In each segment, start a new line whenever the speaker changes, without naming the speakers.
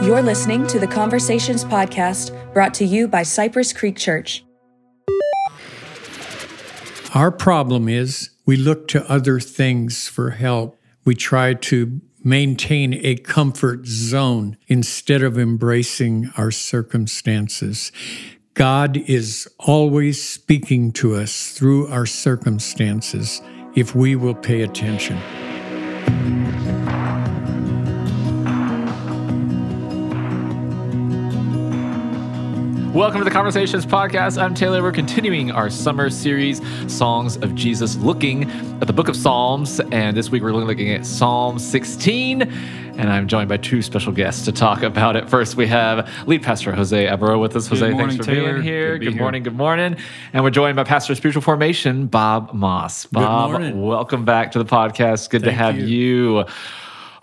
You're listening to the Conversations Podcast brought to you by Cypress Creek Church.
Our problem is we look to other things for help. We try to maintain a comfort zone instead of embracing our circumstances. God is always speaking to us through our circumstances if we will pay attention.
Welcome to the Conversations Podcast. I'm Taylor. We're continuing our summer series, Songs of Jesus, looking at the book of Psalms. And this week we're looking at Psalm 16. And I'm joined by two special guests to talk about it. First, we have lead pastor Jose Abro with us.
Good
Jose,
morning,
thanks for
Taylor.
being here.
Good to be
Good
here.
morning, good morning. And we're joined by pastor of spiritual formation, Bob Maas. Bob,
morning.
welcome back to the podcast. Good to have
you.
you.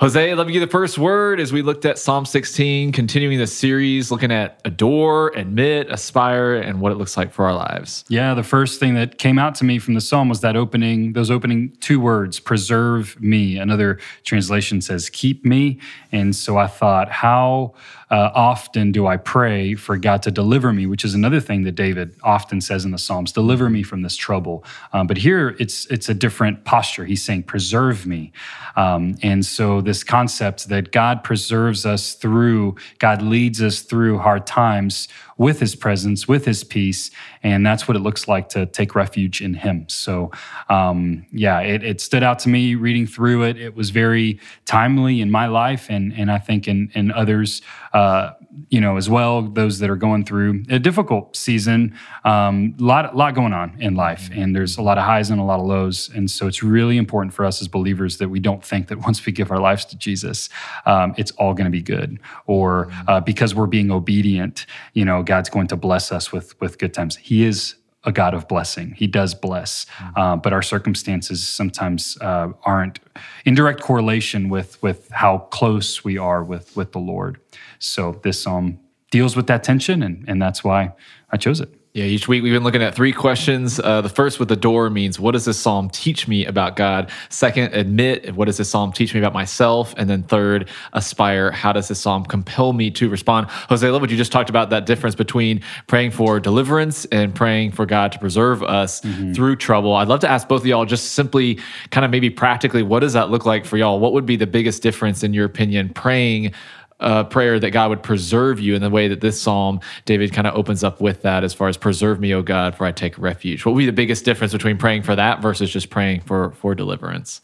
Jose, let me give you the first word as we looked at Psalm 16, continuing the series, looking at adore, admit, aspire, and what it looks like for our lives.
Yeah, the first thing that came out to me from the psalm was that opening, those opening two words, preserve me. Another translation says, keep me. And so I thought, how uh, often do I pray for God to deliver me, which is another thing that David often says in the Psalms, deliver me from this trouble. Um, but here it's, it's a different posture. He's saying, preserve me. Um, and so this concept that God preserves us through, God leads us through hard times with his presence, with his peace. And that's what it looks like to take refuge in him. So, um, yeah, it, it stood out to me reading through it. It was very timely in my life and, and I think in, in others, uh, you know, as well, those that are going through a difficult season, um, a lot, lot going on in life. And there's a lot of highs and a lot of lows. And so it's really important for us as believers that we don't think that once we give our lives to Jesus, um, it's all going to be good. Or uh, because we're being obedient, you know, God's going to bless us with, with good times. He is a God of blessing. He does bless, uh, but our circumstances sometimes uh, aren't in direct correlation with with how close we are with with the Lord. So this psalm deals with that tension, and and that's why I chose it.
Yeah, each week we've been looking at three questions. Uh, the first with the door means, what does this psalm teach me about God? Second, admit, what does this psalm teach me about myself? And then third, aspire, how does this psalm compel me to respond? Jose, I love what you just talked about that difference between praying for deliverance and praying for God to preserve us through trouble. I'd love to ask both of y'all just simply, kind of maybe practically, what does that look like for y'all? What would be the biggest difference, in your opinion, praying? Uh, prayer that God would preserve you in the way that this psalm, David kind of opens up with that as far as preserve me, O God, for I take refuge. What would be the biggest difference between praying for that versus just praying for for deliverance?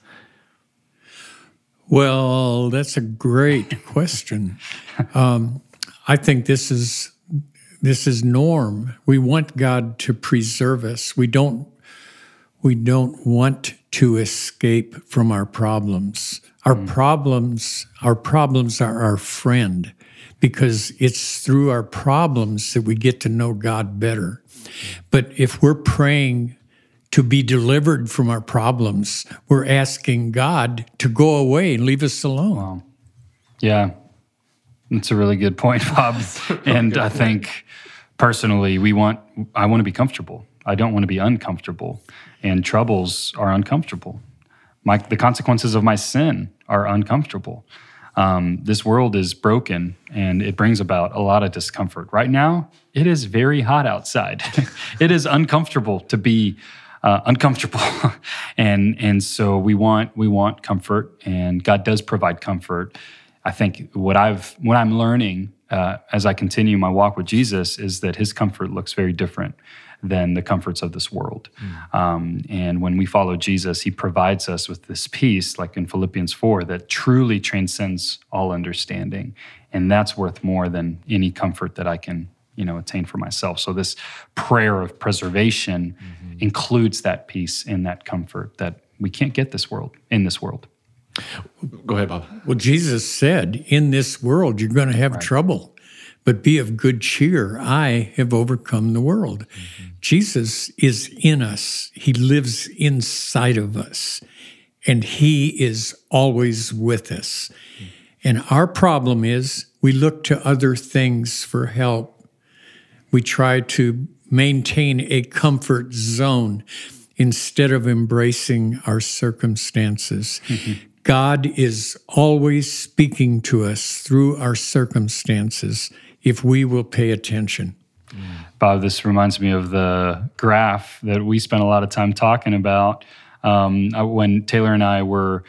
Well, that's a great question. Um, I think this is this is norm. We want God to preserve us. We don't we don't want to escape from our problems. Our hmm. problems our problems are our friend because it's through our problems that we get to know God better. But if we're praying to be delivered from our problems, we're asking God to go away and leave us alone.
Yeah, that's a really good point, Bob. and I think personally, we want I want to be comfortable. I don't want to be uncomfortable, and troubles are uncomfortable. My the consequences of my sin are uncomfortable. Um, this world is broken, and it brings about a lot of discomfort. Right now, it is very hot outside. it is uncomfortable to be uh, uncomfortable, and and so we want we want comfort, and God does provide comfort. I think what I've what I'm learning uh, as I continue my walk with Jesus is that His comfort looks very different than the comforts of this world. Um, and when we follow Jesus, He provides us with this peace, like in Philippians four, that truly transcends all understanding, and that's worth more than any comfort that I can you know attain for myself. So this prayer of preservation includes that peace and that comfort that we can't get this world in this world.
Go ahead, Bob.
Well, Jesus said, In this world, you're going to have trouble, but be of good cheer. I have overcome the world. Mm-hmm. Jesus is in us, He lives inside of us, and He is always with us. Mm-hmm. And our problem is we look to other things for help. We try to maintain a comfort zone instead of embracing our circumstances. Mm-hmm. God is always speaking to us through our circumstances if we will pay attention.
Bob, this reminds me of the graph that we spent a lot of time talking about um, uh, when Taylor and I were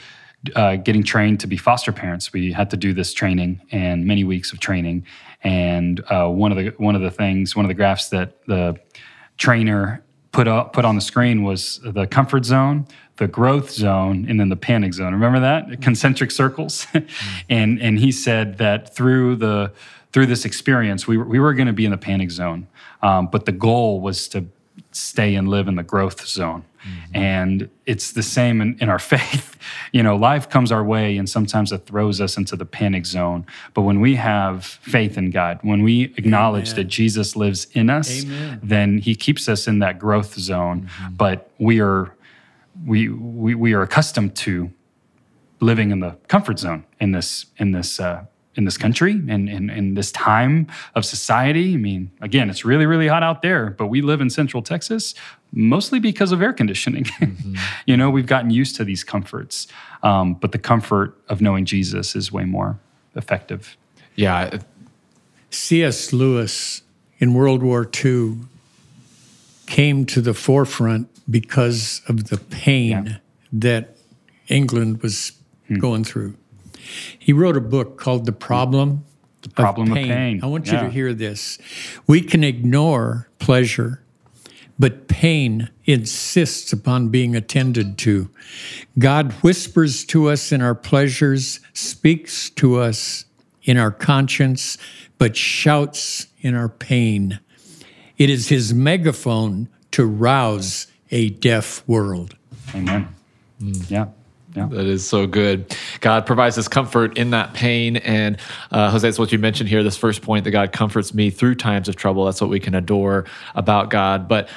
uh, getting trained to be foster parents. We had to do this training and many weeks of training. And uh, one of the one of the things, one of the graphs that the trainer put up, put on the screen was the comfort zone, the growth zone, and then the panic zone. Remember that concentric circles? and and he said that through the through this experience, we were, we were going to be in the panic zone, um, but the goal was to stay and live in the growth zone. Mm-hmm. And it's the same in, in, our faith. You know, life comes our way and sometimes it throws us into the panic zone. But when we have faith in God, when we acknowledge Amen. that Jesus lives in us, Amen. then he keeps us in that growth zone. Mm-hmm. But we are we, we we are accustomed to living in the comfort zone in this in this uh, in this country and in, in, this time of society. I mean, again, it's really, really hot out there, but we live in Central Texas mostly because of air conditioning. Mm-hmm. you know, we've gotten used to these comforts, um, but the comfort of knowing Jesus is way more effective.
Yeah.
C.S. Lewis in World War II came to the forefront because of the pain yeah. that England was hmm. going through. He wrote a book called The Problem.
The Problem of Pain. Of pain.
I want you to hear this. We can ignore pleasure, but pain insists upon being attended to. God whispers to us in our pleasures, speaks to us in our conscience, but shouts in our pain. It is his megaphone to rouse a deaf world.
Amen. Mm. Yeah. Yeah.
That is so good. God provides us comfort in that pain. And uh, Jose, it's what you mentioned here, this first point that God comforts me through times of trouble. That's what we can adore about God. But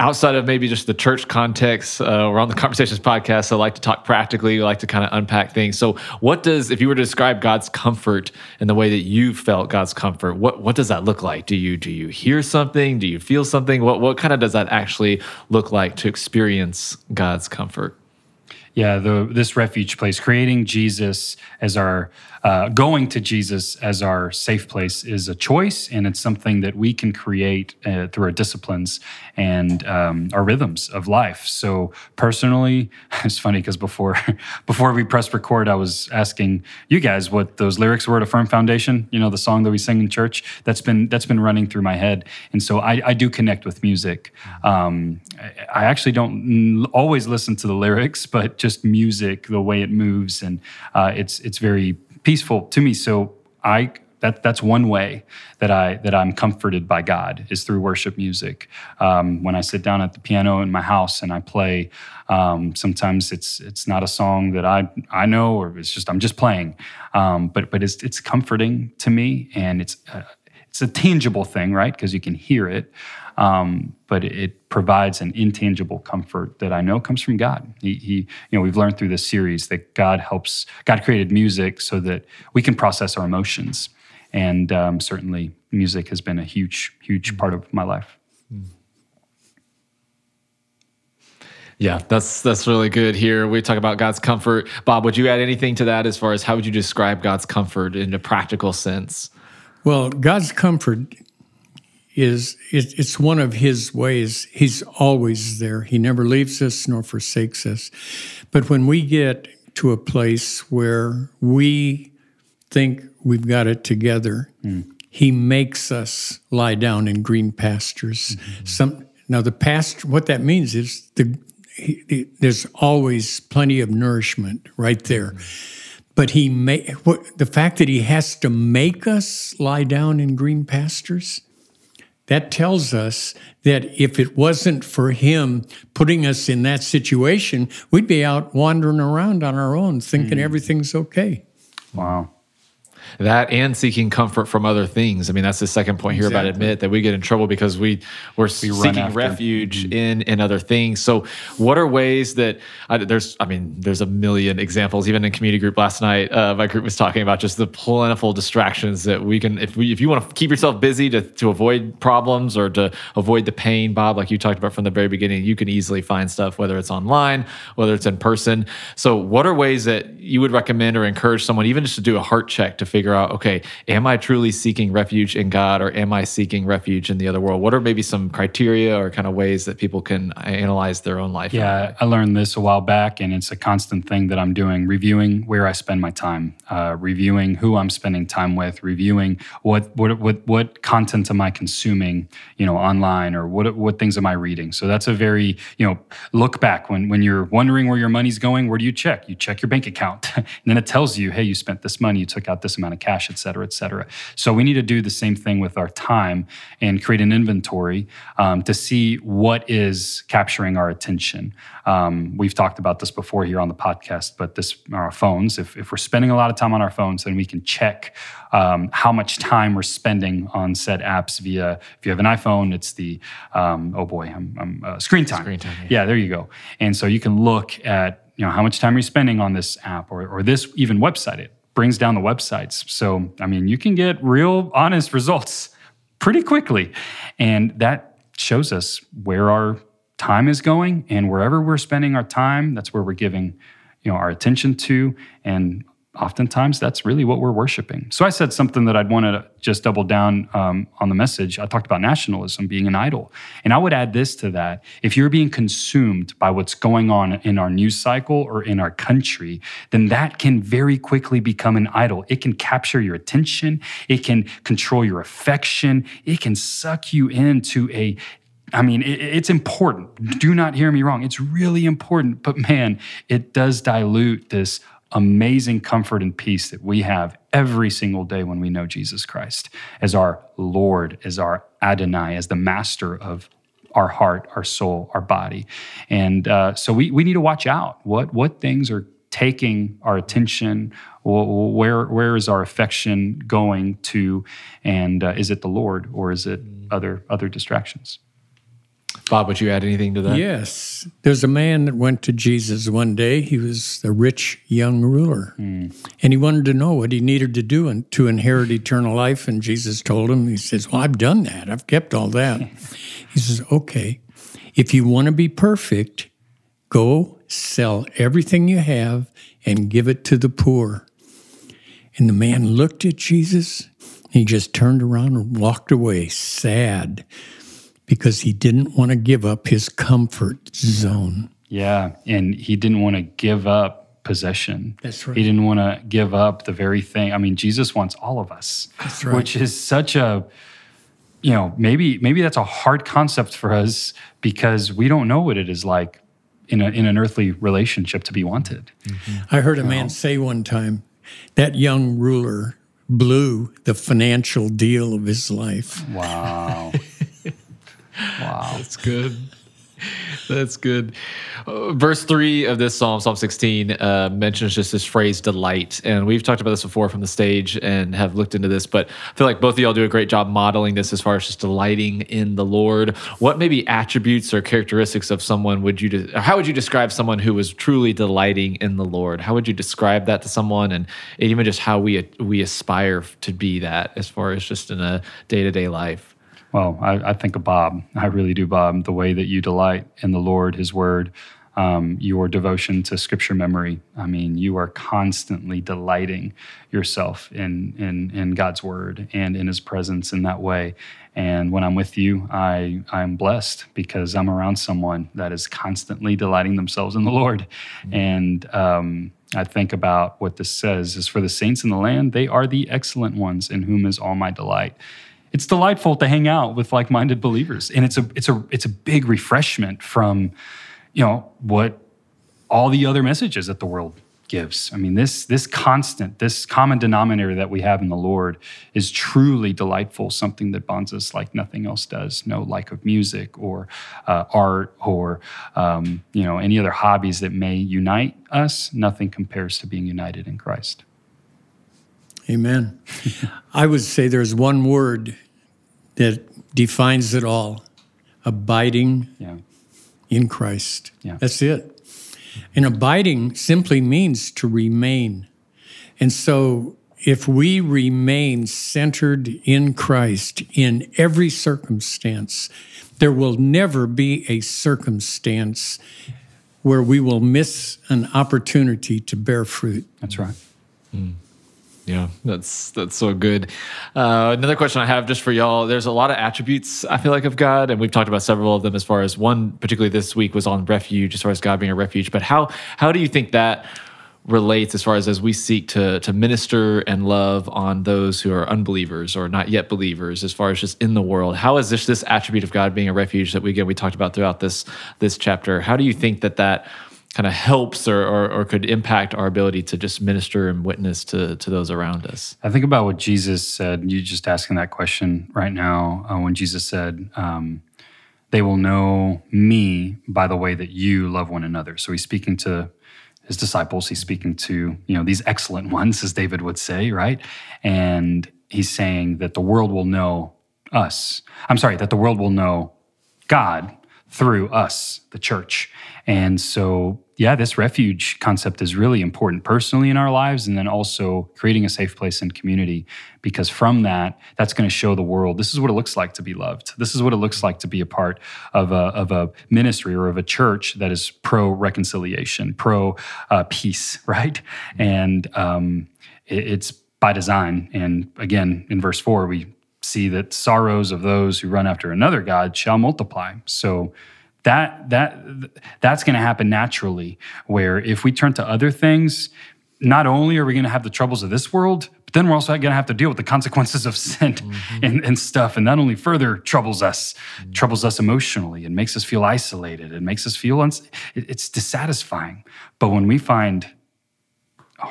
outside of maybe just the church context, uh, we're on the Conversations podcast. So I like to talk practically, we like to kind of unpack things. So, what does, if you were to describe God's comfort in the way that you felt God's comfort, what, what does that look like? Do you do you hear something? Do you feel something? What, what kind of does that actually look like to experience God's comfort?
yeah, the this refuge place, creating Jesus as our uh, going to Jesus as our safe place is a choice, and it's something that we can create uh, through our disciplines and um, our rhythms of life. So personally, it's funny because before before we pressed record, I was asking you guys what those lyrics were to "Firm Foundation." You know, the song that we sing in church. That's been that's been running through my head, and so I, I do connect with music. Um, I actually don't always listen to the lyrics, but just music, the way it moves, and uh, it's it's very peaceful to me. So I that that's one way that I that I'm comforted by God is through worship music. Um, when I sit down at the piano in my house and I play, um, sometimes it's it's not a song that I I know or it's just I'm just playing, um, but but it's it's comforting to me and it's uh, it's a tangible thing, right? Because you can hear it um, but it provides an intangible comfort that I know comes from God. He, he, you know, we've learned through this series that God helps. God created music so that we can process our emotions, and um, certainly music has been a huge, huge mm. part of my life. Mm.
Yeah, that's that's really good here. We talk about God's comfort. Bob, would you add anything to that as far as how would you describe God's comfort in a practical sense?
Well, God's comfort is it, it's one of his ways. He's always there. He never leaves us nor forsakes us. But when we get to a place where we think we've got it together, mm. he makes us lie down in green pastures. Mm-hmm. Some now the pasture. What that means is the he, he, there's always plenty of nourishment right there. Mm-hmm. But he may, what, the fact that he has to make us lie down in green pastures that tells us that if it wasn't for him putting us in that situation, we'd be out wandering around on our own thinking mm. everything's okay.
Wow.
That and seeking comfort from other things. I mean, that's the second point here about admit that we get in trouble because we we're we seeking refuge mm-hmm. in in other things. So, what are ways that I, there's? I mean, there's a million examples. Even in community group last night, uh, my group was talking about just the plentiful distractions that we can. If we if you want to keep yourself busy to to avoid problems or to avoid the pain, Bob, like you talked about from the very beginning, you can easily find stuff whether it's online, whether it's in person. So, what are ways that you would recommend or encourage someone even just to do a heart check to figure out, okay, am I truly seeking refuge in God or am I seeking refuge in the other world? What are maybe some criteria or kind of ways that people can analyze their own life?
Yeah, I learned this a while back, and it's a constant thing that I'm doing reviewing where I spend my time, uh, reviewing who I'm spending time with, reviewing what, what, what, what content am I consuming, you know, online or what, what things am I reading. So that's a very, you know, look back when, when you're wondering where your money's going, where do you check? You check your bank account. and then it tells you, hey, you spent this money, you took out this amount of cash, et cetera, et cetera. So we need to do the same thing with our time and create an inventory um, to see what is capturing our attention. Um, we've talked about this before here on the podcast, but this our phones. If, if we're spending a lot of time on our phones, then we can check um, how much time we're spending on said apps via. If you have an iPhone, it's the um, oh boy, I'm, I'm uh, screen time.
Screen time.
Yeah. yeah, there you go. And so you can look at you know how much time you're spending on this app or, or this even website it brings down the websites. So i mean you can get real honest results pretty quickly. And that shows us where our time is going and wherever we're spending our time that's where we're giving you know our attention to and oftentimes that's really what we're worshiping. So I said something that I'd want to just double down um, on the message. I talked about nationalism being an idol. And I would add this to that. If you're being consumed by what's going on in our news cycle or in our country, then that can very quickly become an idol. It can capture your attention, it can control your affection, it can suck you into a I mean, it's important. Do not hear me wrong. It's really important. But man, it does dilute this amazing comfort and peace that we have every single day when we know Jesus Christ as our Lord, as our Adonai, as the master of our heart, our soul, our body. And uh, so we, we need to watch out. What, what things are taking our attention? Where, where is our affection going to? And uh, is it the Lord or is it other, other distractions?
Bob, would you add anything to that?
Yes. There's a man that went to Jesus one day. He was a rich young ruler. Mm. And he wanted to know what he needed to do to inherit eternal life. And Jesus told him, He says, Well, I've done that. I've kept all that. he says, Okay, if you want to be perfect, go sell everything you have and give it to the poor. And the man looked at Jesus. He just turned around and walked away, sad because he didn't want to give up his comfort zone.
Yeah, and he didn't want to give up possession.
That's right.
He didn't want to give up the very thing. I mean, Jesus wants all of us.
That's right.
Which is such a you know, maybe maybe that's a hard concept for us because we don't know what it is like in a in an earthly relationship to be wanted.
Mm-hmm. I heard a man say one time that young ruler blew the financial deal of his life.
Wow.
Wow. That's good. That's good. Uh, verse three of this psalm, Psalm 16, uh, mentions just this phrase delight. And we've talked about this before from the stage and have looked into this, but I feel like both of y'all do a great job modeling this as far as just delighting in the Lord. What maybe attributes or characteristics of someone would you, de- how would you describe someone who was truly delighting in the Lord? How would you describe that to someone? And, and even just how we, we aspire to be that as far as just in a day to day life?
Well, I, I, think of Bob. I really do, Bob. The way that you delight in the Lord, His Word, um, your devotion to Scripture memory. I mean, you are constantly delighting yourself in in in God's Word and in His presence in that way. And when I'm with you, I I'm blessed because I'm around someone that is constantly delighting themselves in the Lord. Mm-hmm. And um, I think about what this says is for the saints in the land, they are the excellent ones in whom is all my delight it's delightful to hang out with like-minded believers. And it's a it's a it's a big refreshment from you know what all the other messages that the world gives. I mean this this constant this common denominator that we have in the lord is truly delightful something that bonds us like nothing else does. No like of music or uh, art or um, you know any other hobbies that may unite us. Nothing compares to being united in christ.
Amen. I would say there's one word that defines it all abiding
Yeah.
in Christ.
Yeah.
That's it. And abiding simply means to remain. And so if we remain centered in Christ in every circumstance, there will never be a circumstance where we will miss an opportunity to bear fruit.
That's right. Mm.
Yeah, that's that's so good. Uh, another question I have just for y'all: There's a lot of attributes I feel like of God, and we've talked about several of them. As far as one, particularly this week, was on refuge, as far as God being a refuge. But how how do you think that relates as far as as we seek to to minister and love on those who are unbelievers or not yet believers, as far as just in the world? How is this this attribute of God being a refuge that we again we talked about throughout this this chapter? How do you think that that kind of helps or, or, or could impact our ability to just minister and witness to, to those around us.
I think about what Jesus said. You just asking that question right now. Uh, when Jesus said, um, "They will know me by the way that you love one another." So he's speaking to his disciples. He's speaking to you know these excellent ones, as David would say, right? And he's saying that the world will know us. I'm sorry, that the world will know God through us, the church. And so, yeah, this refuge concept is really important personally in our lives, and then also creating a safe place and community. Because from that, that's going to show the world this is what it looks like to be loved. This is what it looks like to be a part of a, of a ministry or of a church that is pro reconciliation, pro uh, peace, right? And um, it, it's by design. And again, in verse four, we see that sorrows of those who run after another god shall multiply so that that that's going to happen naturally where if we turn to other things not only are we going to have the troubles of this world but then we're also going to have to deal with the consequences of sin mm-hmm. and, and, stuff and that only further troubles us mm-hmm. troubles us emotionally and makes us feel isolated and makes us feel uns- it's dissatisfying but when we find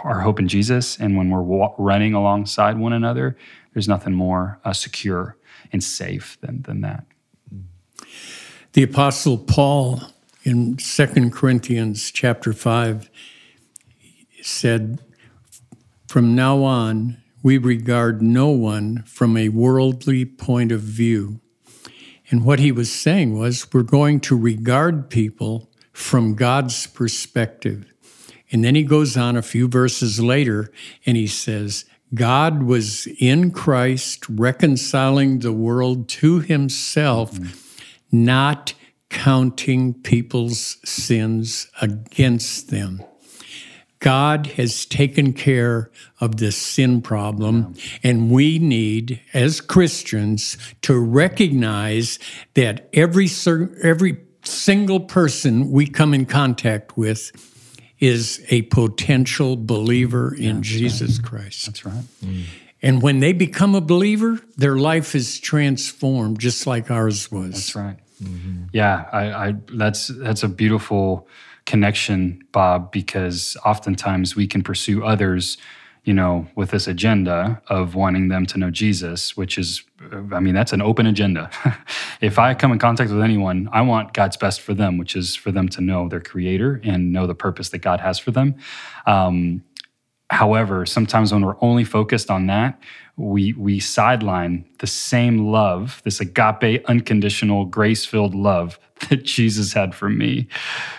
our hope in jesus and when we're wa- running alongside one another there's nothing more uh, secure and safe than, than that.
The Apostle Paul in Second Corinthians chapter 5 said, From now on, we regard no one from a worldly point of view. And what he was saying was, we're going to regard people from God's perspective. And then he goes on a few verses later and he says, God was in Christ reconciling the world to himself, mm-hmm. Not counting people's sins against them. God has taken care of this sin problem, and we need, as Christians, to recognize that every, every single person we come in contact with is a potential believer in Jesus
right.
Christ.
That's right. Mm.
And when they become a believer, their life is transformed just like ours was.
That's right. Mm-hmm. Yeah, I, I, that's that's a beautiful connection, Bob, because oftentimes we can pursue others you know, with this agenda of wanting them to know Jesus, which is, I mean, that's an open agenda. if I come in contact with anyone, I want God's best for them, which is for them to know their creator and know the purpose that God has for them. Um, however, sometimes when we're only focused on that, we, we sideline the same love, this agape, unconditional, grace filled love that Jesus had for me.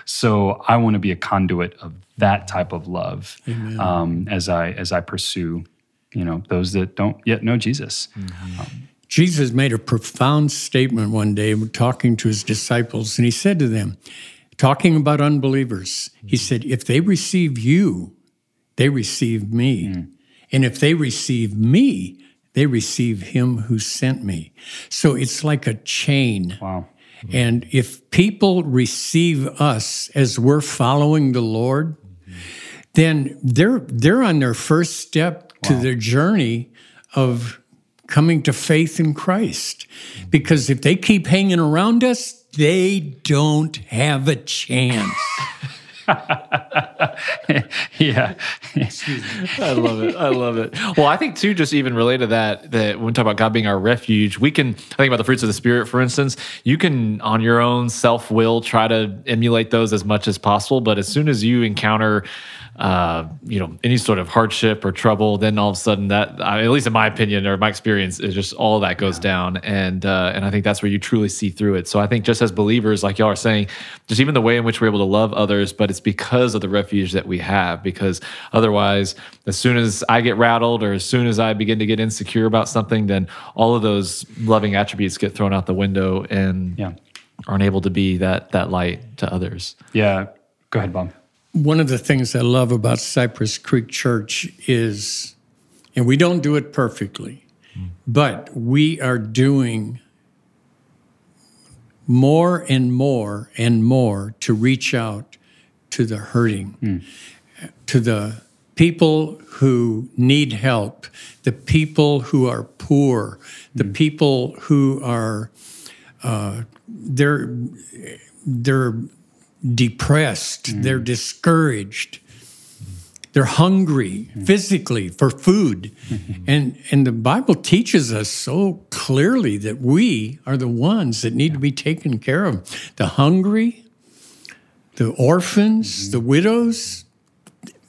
So I want to be a conduit of that type of love um, as I as I pursue, you know, those that don't yet know Jesus. Mm-hmm. Um,
Jesus made a profound statement one day talking to his disciples, and he said to them, talking about unbelievers, mm-hmm. he said, If they receive you, they receive me. Mm. And if they receive me, they receive him who sent me. So it's like a chain.
Wow.
And if people receive us as we're following the Lord, then they're they're on their first step to their journey of coming to faith in Christ. Because if they keep hanging around us, they don't have a chance.
yeah. Excuse me.
I love it. I love it. Well, I think too, just even related to that, that when we talk about God being our refuge, we can I think about the fruits of the spirit, for instance, you can on your own self-will try to emulate those as much as possible. But as soon as you encounter uh, you know, any sort of hardship or trouble, then all of a sudden that, at least in my opinion or my experience, is just all that goes yeah. down, and uh, and I think that's where you truly see through it. So I think just as believers, like y'all are saying, just even the way in which we're able to love others, but it's because of the refuge that we have. Because otherwise, as soon as I get rattled or as soon as I begin to get insecure about something, then all of those loving attributes get thrown out the window and yeah. aren't able to be that that light to others.
Yeah. Go ahead, Bob.
One of the things I love about Cypress Creek Church is, and we don't do it perfectly, mm. but we are doing more and more and more to reach out to the hurting, mm. to the people who need help, the people who are poor, the mm. people who are uh, they're they're depressed, mm. they're discouraged, they're hungry mm. physically for food. and, and the Bible teaches us so clearly that we are the ones that need to be taken care of. The hungry, the orphans, mm-hmm. the widows,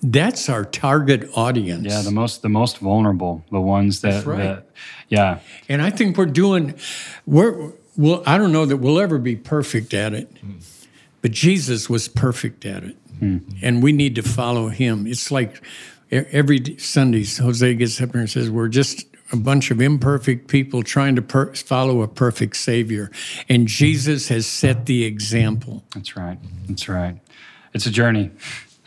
that's our target audience.
Yeah, the most the most vulnerable, the ones that, right. that yeah.
And I think we're doing we're well, I don't know that we'll ever be perfect at it. Mm but Jesus was perfect at it. Mm-hmm. And we need to follow him. It's like every Sunday, Jose gets up there and says, We're just a bunch of imperfect people trying to per- follow a perfect Savior. And Jesus has set the example.
That's right. That's right. It's a journey.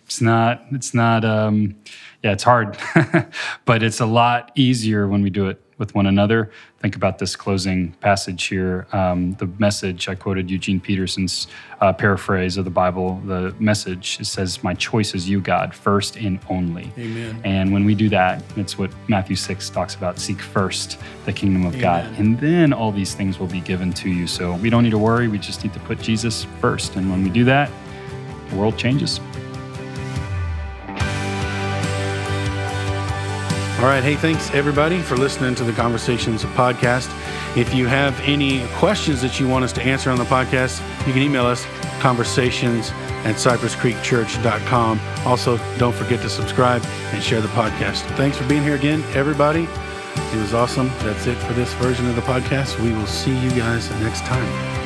It's not, it's not, um, yeah, it's hard, but it's a lot easier when we do it with one another. Think about this closing passage here. Um, the message, I quoted Eugene Peterson's uh, paraphrase of the Bible. The message says, My choice is you, God, first and only.
Amen.
And when we do that, it's what Matthew 6 talks about seek first the kingdom of Amen. God. And then all these things will be given to you. So we don't need to worry. We just need to put Jesus first. And when we do that, the world changes.
All right. Hey, thanks everybody for listening to the Conversations podcast. If you have any questions that you want us to answer on the podcast, you can email us conversations at cypresscreekchurch.com. Also, don't forget to subscribe and share the podcast. Thanks for being here again, everybody. It was awesome. That's it for this version of the podcast. We will see you guys next time.